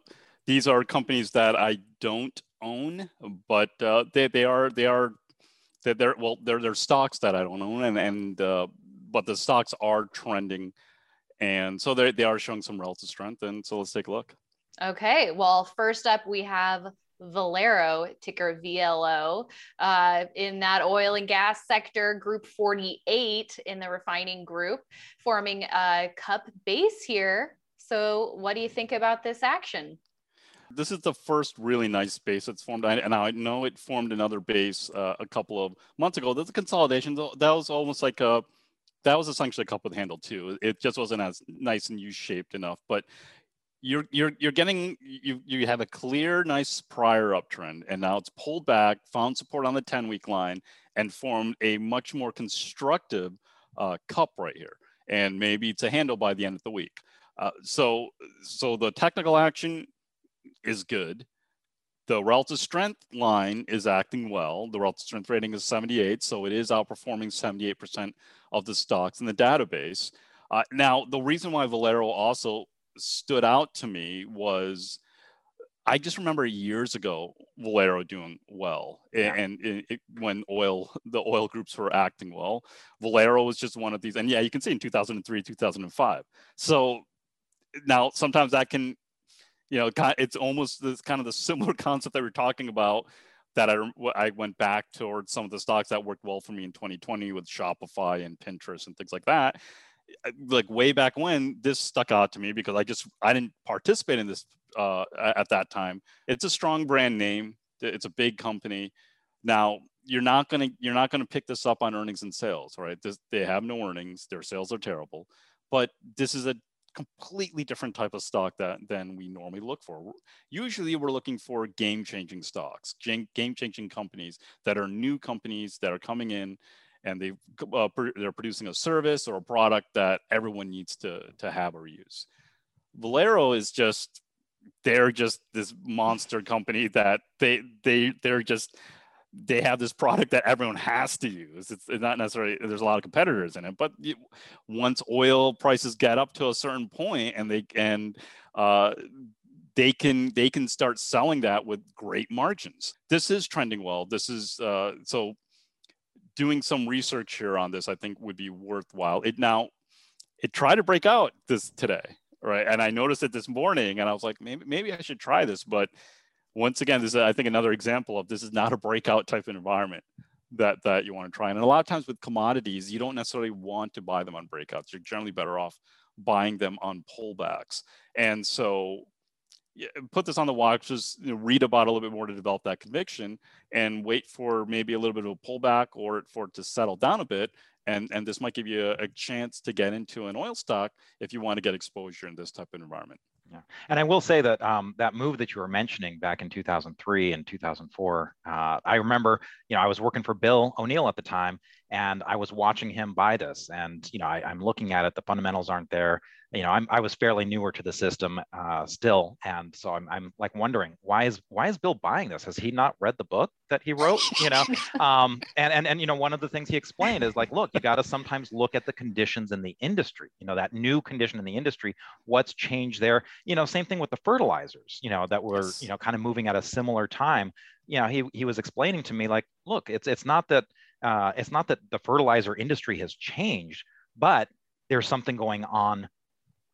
these are companies that I don't own, but uh, they, they are they are they're, they're well they're they're stocks that I don't own, and and uh, but the stocks are trending, and so they they are showing some relative strength. And so let's take a look. Okay. Well, first up, we have Valero, ticker VLO, uh, in that oil and gas sector, group 48 in the refining group, forming a cup base here. So, what do you think about this action? This is the first really nice base that's formed, and I know it formed another base uh, a couple of months ago. There's a consolidation. That was almost like a, that was essentially a cup with handle too. It just wasn't as nice and U-shaped enough. But you're you're you're getting you you have a clear nice prior uptrend and now it's pulled back found support on the 10 week line and formed a much more constructive uh, cup right here and maybe it's a handle by the end of the week uh, so so the technical action is good the relative strength line is acting well the relative strength rating is 78 so it is outperforming 78% of the stocks in the database uh, now the reason why valero also stood out to me was I just remember years ago Valero doing well, yeah. and it, it, when oil the oil groups were acting well, Valero was just one of these. And yeah, you can see in 2003, 2005. So now sometimes that can, you know, it's almost this kind of the [laughs] similar concept that we're talking about. That I I went back towards some of the stocks that worked well for me in 2020 with Shopify and Pinterest and things like that like way back when this stuck out to me because I just I didn't participate in this uh, at that time. It's a strong brand name. It's a big company. Now you're not gonna you're not gonna pick this up on earnings and sales, right? This, they have no earnings. Their sales are terrible, but this is a completely different type of stock that than we normally look for. Usually, we're looking for game-changing stocks, game-changing companies that are new companies that are coming in and they uh, they're producing a service or a product that everyone needs to to have or use. Valero is just they're just this monster company that they they they're just they have this product that everyone has to use. It's, not necessarily there's a lot of competitors in it, but once oil prices get up to a certain point and they and uh, they can they can start selling that with great margins. This is trending well. This is uh, so doing some research here on this, I think would be worthwhile. It now, it tried to break out this today, right? And I noticed it this morning, and I was like, maybe maybe I should try this. But once again, this is I think another example of this is not a breakout type of environment that that you want to try. And a lot of times with commodities, you don't necessarily want to buy them on breakouts. You're generally better off buying them on pullbacks. And so put this on the watch, just you know, read about a little bit more to develop that conviction and wait for maybe a little bit of a pullback or for it to settle down a bit. And, and this might give you a, a chance to get into an oil stock if you want to get exposure in this type of environment. Yeah, and I will say that um, that move that you were mentioning back in 2003 and 2004, uh, I remember, you know, I was working for Bill O'Neill at the time, and I was watching him buy this, and you know, I, am looking at it. The fundamentals aren't there. You know, I'm, I was fairly newer to the system uh, still, and so I'm, I'm like wondering why is why is Bill buying this? Has he not read the book that he wrote? [laughs] You know, um, and and and you know, one of the things he explained is like, look, you got to sometimes look at the conditions in the industry. You know, that new condition in the industry, what's changed there. You know, same thing with the fertilizers. You know, that were yes. you know kind of moving at a similar time. You know, he he was explaining to me like, look, it's it's not that uh, it's not that the fertilizer industry has changed, but there's something going on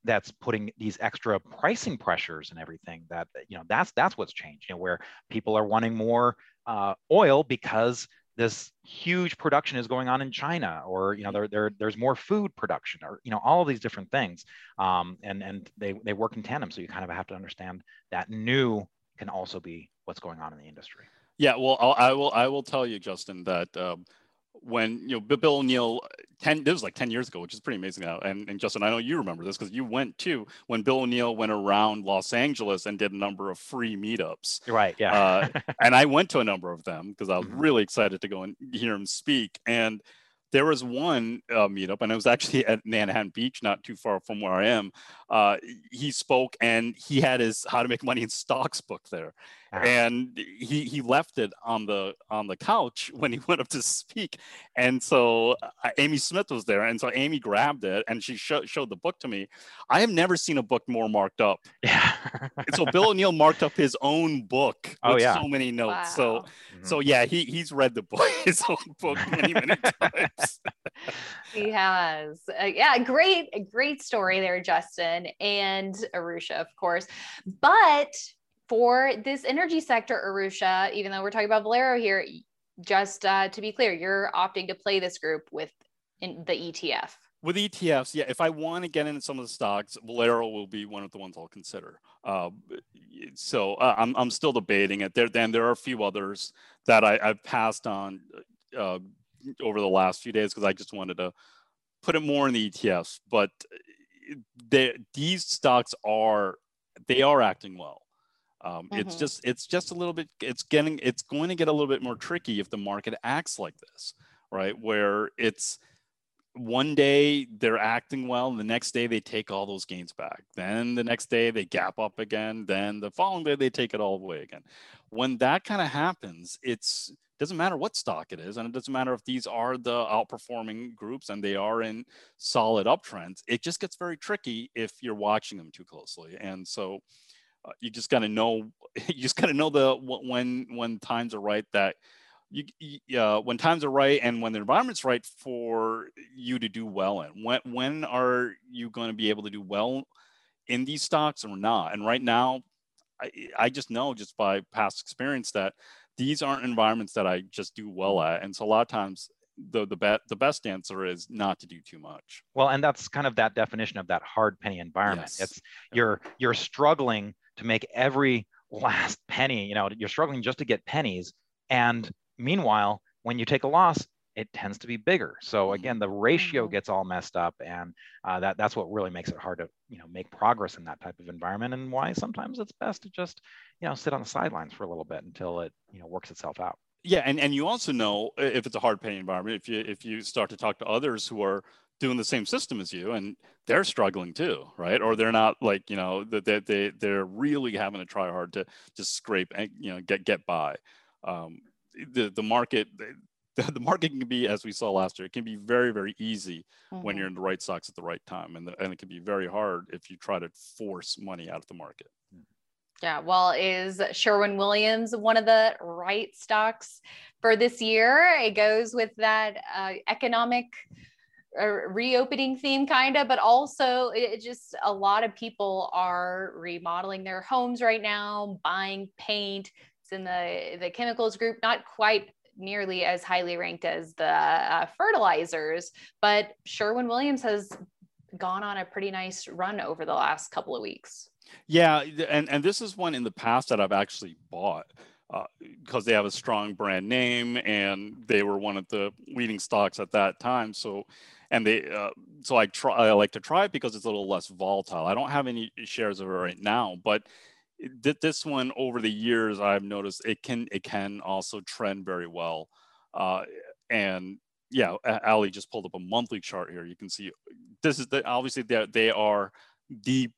that's putting these extra pricing pressures and everything that you know that's that's what's changed you know where people are wanting more uh, oil because this huge production is going on in China, or you know, there, there there's more food production, or you know, all of these different things, um, and and they they work in tandem. So you kind of have to understand that new can also be what's going on in the industry. Yeah, well, I'll, I will. I will tell you, Justin, that um, when you know Bill O'Neil, ten this was like ten years ago, which is pretty amazing now. And, and Justin, I know you remember this because you went too when Bill O'Neil went around Los Angeles and did a number of free meetups. Right. Yeah. uh, [laughs] and I went to a number of them because I was mm-hmm. really excited to go and hear him speak. And there was one uh, meetup, and it was actually at Manhattan Beach, not too far from where I am. Uh, he spoke, and he had his "How to Make Money in Stocks" book there. And he he left it on the on the couch when he [laughs] went up to speak. And so uh, Amy Smith was there, and so Amy grabbed it and she sh- showed the book to me. I have never seen a book more marked up. Yeah. so Bill O'Neil marked up his own book oh, with yeah. so many notes. Wow. So mm-hmm. so yeah, he he's read the book [laughs] his own book many many times. [laughs] he has. Uh, yeah, great great story there, Justin and Arusha, of course. But for this energy sector, Arusha, even though we're talking about Valero here, just uh, to be clear, you're opting to play this group with in the ETF. With ETFs, yeah. If I want to get into some of the stocks, Valero will be one of the ones I'll consider. Uh, so uh, I'm, I'm still debating it. There, then there are a few others that I, have passed on uh, over the last few days because I just wanted to put it more in the ETFs. But they, these stocks are they are acting well. Um, Mm-hmm. It's just it's just a little bit it's getting it's going to get a little bit more tricky if the market acts like this, right? Where it's one day they're acting well, and the next day they take all those gains back. Then the next day they gap up again. Then the following day they take it all away again. When that kind of happens, it's doesn't matter what stock it is, and it doesn't matter if these are the outperforming groups and they are in solid uptrends. It just gets very tricky if you're watching them too closely, and so uh, you just got to know [laughs] you just got to know the when when times are right that you, uh, when times are right and when the environment's right for you to do well in when when are you going to be able to do well in these stocks or not and right now I, I just know just by past experience that these aren't environments that I just do well at and so a lot of times the the, be- the best answer is not to do too much Well, and that's kind of that definition of that hard penny environment. Yes. It's you're you're struggling to make every [laughs] last penny. You know, you're struggling just to get pennies, and meanwhile, when you take a loss, it tends to be bigger. So again, the ratio Mhm. gets all messed up, and uh, that that's what really makes it hard to you know make progress in that type of environment, and why sometimes it's best to just you know sit on the sidelines for a little bit until it you know works itself out. Yeah, and, and you also know if it's a hard paying environment, if you if you start to talk to others who are doing the same system as you and they're struggling too, right? Or they're not like, you know, that they, they they're really having to try hard to just scrape and you know get get by. Um, the the market the, [laughs] the market can be as we saw last year, it can be very, very easy when Mhm. you're in the right stocks at the right time. And the, and it can be very hard if you try to force money out of the market. Yeah, well, is Sherwin Williams one of the right stocks for this year? It goes with that uh, economic uh, reopening theme, kind of, but also it, it just a lot of people are remodeling their homes right now, buying paint. It's in the the chemicals group, not quite nearly as highly ranked as the uh, fertilizers, but Sherwin Williams has gone on a pretty nice run over the last couple of weeks. Yeah, and and this is one in the past that I've actually bought because they have a strong brand name and they were one of the leading stocks at that time. So, and they uh, so I try I like to try it because it's a little less volatile. I don't have any shares of it right now, but th- this one over the years I've noticed it can it can also trend very well, uh, and yeah, Ali just pulled up a monthly chart here. You can see this is the obviously they they are the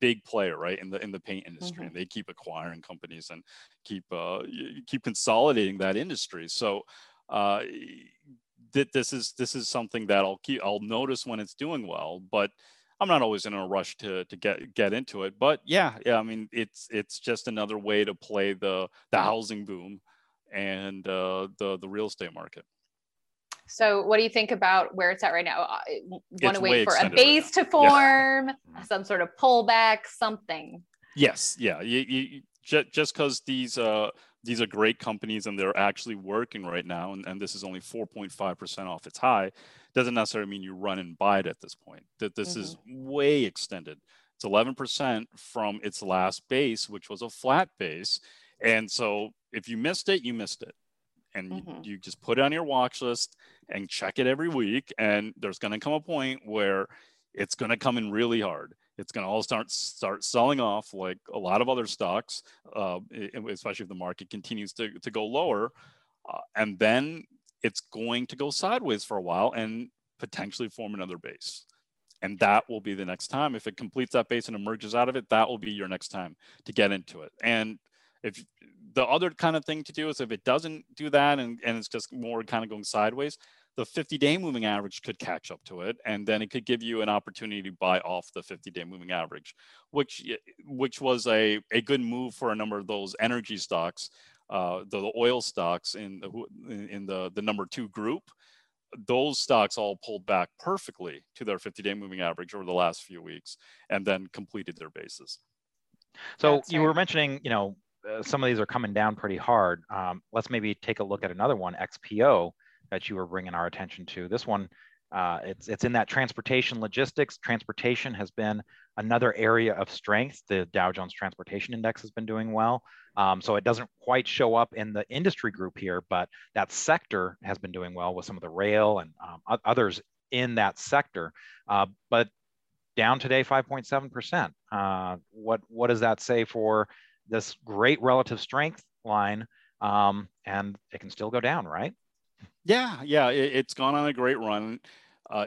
big player right in the in the paint industry and they keep acquiring companies and keep uh keep consolidating that industry so uh th- this is this is something that I'll keep I'll notice when it's doing well but I'm not always in a rush to to get get into it but yeah yeah I mean it's it's just another way to play the the housing boom and uh the the real estate market So, what do you think about where it's at right now? Want to wait for a extended right base to Yeah. form, some sort of pullback, something. Yes, yeah. You, you- just because these uh, these are great companies and they're actually working right now, and, and this is only 4.5% off its high, doesn't necessarily mean you run and buy it at this point. That this is way extended. It's 11% from its last base, which was a flat base. And so if you missed it, you missed it. And you- Mhm. you just put it on your watch list and check it every week. And there's going to come a point where it's going to come in really hard. It's going to all start start selling off like a lot of other stocks, uh, especially if the market continues to, to go lower. Uh, and then it's going to go sideways for a while and potentially form another base. And that will be the next time. If it completes that base and emerges out of it, that will be your next time to get into it. And if the other kind of thing to do is if it doesn't do that and, and it's just more kind of going sideways, the 50 day moving average could catch up to it and then it could give you an opportunity to buy off the 50 day moving average which which was a, a good move for a number of those energy stocks uh, the, the oil stocks in the in in the the number two group those stocks all pulled back perfectly to their 50 day moving average over the last few weeks and then completed their bases So That's you right. were mentioning, you know, uh, some of these are coming down pretty hard. Um, let's maybe take a look at another one, XPO, that you were bringing our attention to. This one, uh, it's it's in that transportation logistics. Transportation has been another area of strength. The Dow Jones Transportation Index has been doing well. Um, so it doesn't quite show up in the industry group here, but that sector has been doing well with some of the rail and um, others in that sector. Uh, but down today 5.7%. Uh, what what does that say for this great relative strength line? Um, and it can still go down, right? Yeah, yeah, it, has gone on a great run. Uh,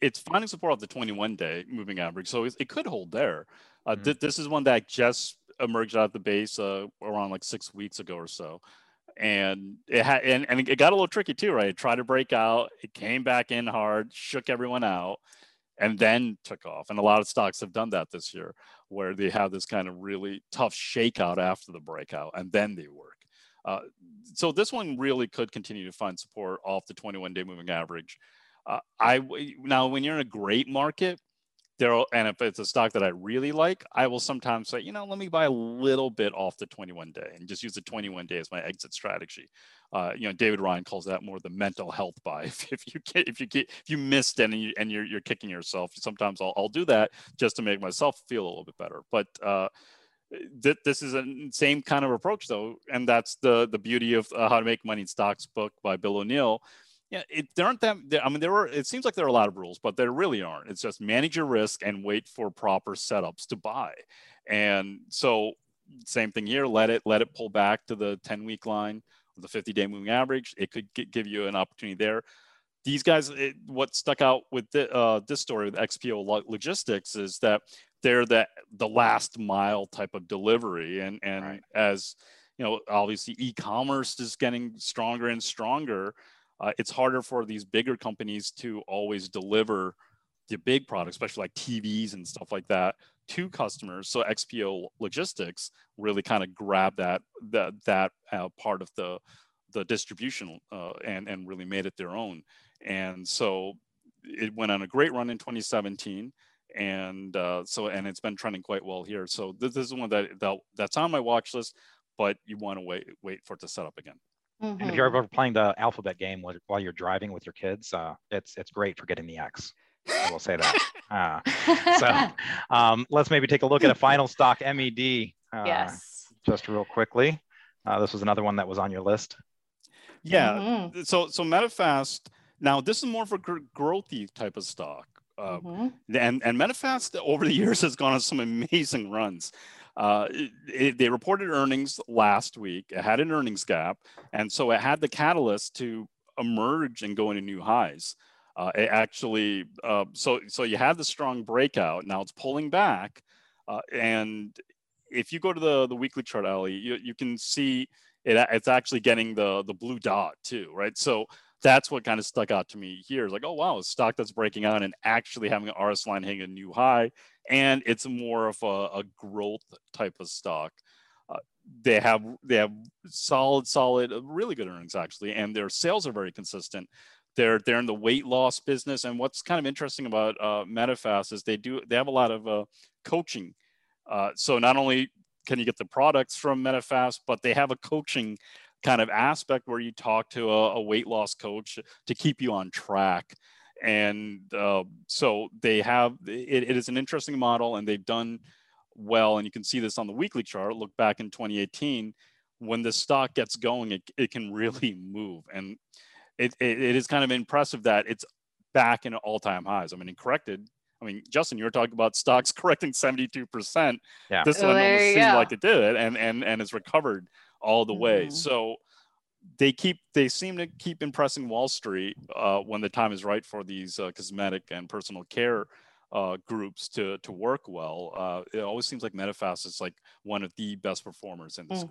it's finding support off the 21 day moving average, so it, it could hold there. Uh, mm-hmm. th- this is one that just emerged out of the base uh, around like six weeks ago or so. And it had and, and it got a little tricky too, right? It tried to break out, it came back in hard, shook everyone out, and then took off. And a lot of stocks have done that this year, where they have this kind of really tough shakeout after the breakout, and then they work. Uh, so this one really could continue to find support off the 21 day moving average. Uh, I now when you're in a great market, there and if it's a stock that I really like, I will sometimes say, you know, let me buy a little bit off the 21 day and just use the 21 day as my exit strategy. Uh, you know, David Ryan calls that more the mental health buy. [laughs] If, if you get, if you get, if you missed and, you, and you're, you're kicking yourself, sometimes I'll, I'll do that just to make myself feel a little bit better. But uh, th- this is a same kind of approach though, and that's the the beauty of uh, How to Make Money in Stocks book by Bill O'Neil yeah, it, there aren't that. I mean, there are. It seems like there are a lot of rules, but there really aren't. It's just manage your risk and wait for proper setups to buy. And so, same thing here. Let it let it pull back to the 10 week line, the 50 day moving average. It could get, give you an opportunity there. These guys, it, what stuck out with the, uh, this story with XPO Logistics is that they're the the last mile type of delivery, and and right. as you know, obviously e-commerce is getting stronger and stronger uh, it's harder for these bigger companies to always deliver the big products, especially like TVs and stuff like that, to customers. So XPO Logistics really kind of grabbed that that that uh, part of the the distribution uh, and and really made it their own. And so it went on a great run in 2017 and uh, so and it's been trending quite well here. So this, this is one that, that that's on my watch list, but you want to wait wait for it to set up again. Mm-hmm. And if you're ever playing the alphabet game while you're driving with your kids, uh, it's it's great for getting the X. I will say that. [laughs] Uh, so um, let's maybe take a look at a final stock MED. Uh, yes. Just real quickly. Uh, this was another one that was on your list. Yeah. Mm-hmm. So so Medifast. Now this is more for gr- growthy type of stock. Uh, mm-hmm. And and Medifast over the years has gone on some amazing runs. Uh, it, it, they reported earnings last week. It had an earnings gap, and so it had the catalyst to emerge and go into new highs. Uh, it actually, uh, so so you had the strong breakout. Now it's pulling back, uh, and if you go to the the weekly chart, Ali, you, you can see it. It's actually getting the the blue dot too, right? So that's what kind of stuck out to me here. Is like, oh wow, a stock that's breaking out and actually having an RS line hitting a new high and it's more of a, a growth type of stock. Uh, they have they have solid, solid, uh, really good earnings actually, and their sales are very consistent. They're they're in the weight loss business, and what's kind of interesting about uh, Medifast is they do they have a lot of uh, coaching. Uh, so not only can you get the products from Medifast, but they have a coaching kind of aspect where you talk to a, a weight loss coach to keep you on track. And uh, so they have it, it is an interesting model and they've done well. And you can see this on the weekly chart. Look back in 2018 when the stock gets going it, it can really move. And it, it, it is kind of impressive that it's back in all-time highs. I mean it corrected i mean justin you were talking about stocks [laughs] correcting 72% yeah. This one almost seemed go. like it did and and and it's recovered all the mm-hmm. way so they keep they seem to keep impressing Wall Street uh, when the time is right for these uh, cosmetic and personal care uh, groups to to work well. Uh, it always seems like Medifast is like one of the best performers in this. Mm.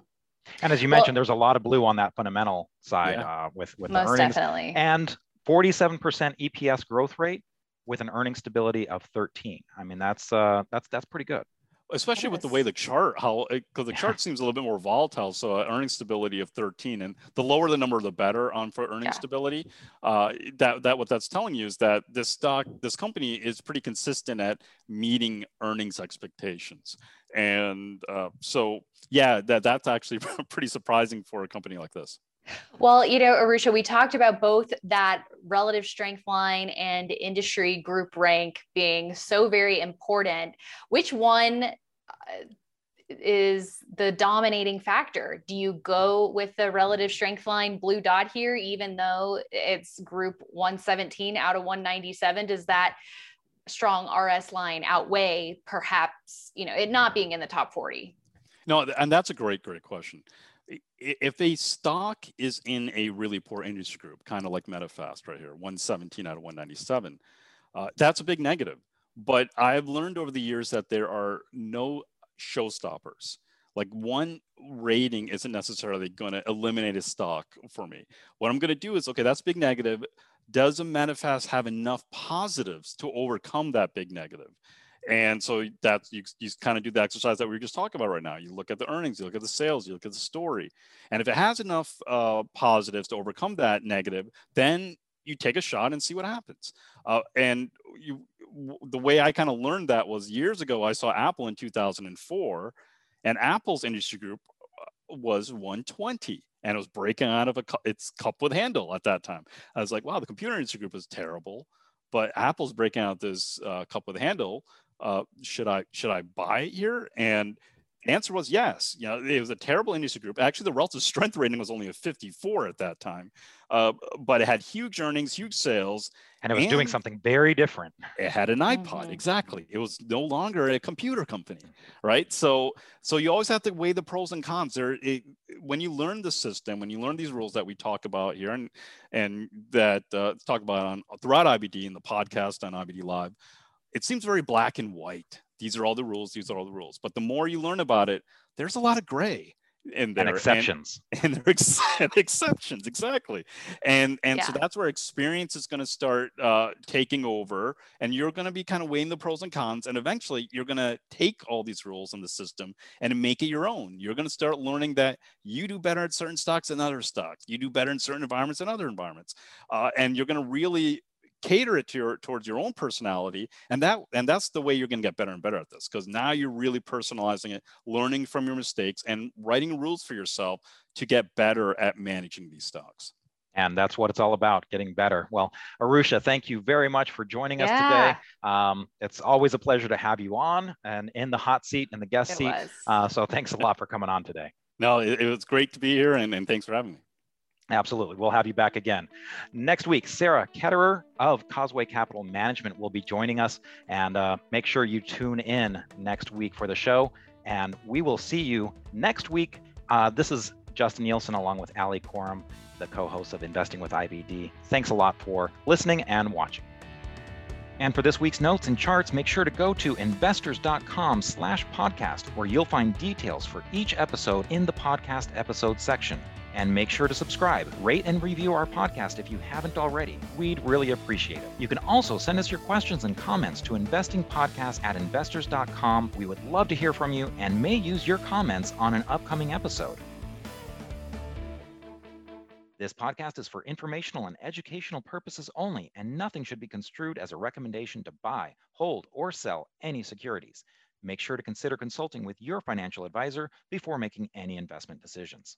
And as you well, mentioned, there's a lot of blue on that fundamental side yeah. Uh, with with Most the earnings definitely. and 47% EPS growth rate with an earning stability of 13. I mean, that's uh, that's that's pretty good especially with the way the chart how because the yeah. chart seems a little bit more volatile so uh, earning stability of 13 and the lower the number the better on for earning yeah. stability uh, that that what that's telling you is that this stock this company is pretty consistent at meeting earnings expectations and uh, so yeah that that's actually [laughs] pretty surprising for a company like this well, you know, Arusha, we talked about both that relative strength line and industry group rank being so very important. Which one is the dominating factor? Do you go with the relative strength line blue dot here, even though it's group 117 out of 197? Does that strong RS line outweigh perhaps, you know, it not being in the top 40? No, and that's a great, great question. If a stock is in a really poor industry group, kind of like Medifast right here, 117 out of 197, uh, that's a big negative. But I've learned over the years that there are no showstoppers. Like one rating isn't necessarily going to eliminate a stock for me. What I'm going to do is okay, that's big negative. Does a Medifast have enough positives to overcome that big negative? And so that's you, you kind of do the exercise that we are just talking about right now. You look at the earnings, you look at the sales, you look at the story. And if it has enough uh, positives to overcome that negative, then you take a shot and see what happens. Uh, and you, the way I kind of learned that was years ago, I saw Apple in 2004 and Apple's industry group uh, was 120 and it was breaking out of a, its cup with handle at that time. I was like, wow, the computer industry group is terrible, but Apple's breaking out this uh, cup with handle. Uh, should I should I buy it here? And answer was yes. You know, it was a terrible industry group. Actually, the relative strength rating was only a 54 at that time, uh, but it had huge earnings, huge sales, and it was and doing something very different. It had an iPod, mm-hmm. exactly. It was no longer a computer company, right? So, so you always have to weigh the pros and cons. There, it, when you learn the system, when you learn these rules that we talk about here, and and that uh, talk about on throughout IBD in the podcast on IBD Live, it seems very black and white these are all the rules these are all the rules. But the more you learn about it there's a lot of gray in there and exceptions. and, [laughs] and there are ex- [laughs] exceptions exactly. And and yeah. so that's where experience is going to start uh, taking over and you're going to be kind of weighing the pros and cons and eventually you're going to take all these rules in the system and make it your own. You're going to start learning that you do better at certain stocks than other stocks. You do better in certain environments than other environments. Uh, and you're going to really cater it to your towards your own personality and that and that's the way you're going to get better and better at this because now you're really personalizing it learning from your mistakes and writing rules for yourself to get better at managing these stocks. And that's what it's all about getting better. Well arusha thank you very much for joining yeah. us today. Um, it's always a pleasure to have you on and in the hot seat and the guest it seat. uh, so thanks a lot for coming on today. No it, it was great to be here and, and thanks for having me Absolutely. We'll have you back again. Next week, Sarah Ketterer of Causeway Capital Management will be joining us. And uh, make sure you tune in next week for the show. And we will see you next week. Uh, this is Justin Nielsen along with Ali Coram, the co host of Investing with IBD. Thanks a lot for listening and watching. And for this week's notes and charts, make sure to go to investors.com slash podcast, where you'll find details for each episode in the podcast episode section. And make sure to subscribe, rate, and review our podcast if you haven't already. We'd really appreciate it. You can also send us your questions and comments to investingpodcast at investors.com. We would love to hear from you and may use your comments on an upcoming episode. This podcast is for informational and educational purposes only, and nothing should be construed as a recommendation to buy, hold, or sell any securities. Make sure to consider consulting with your financial advisor before making any investment decisions.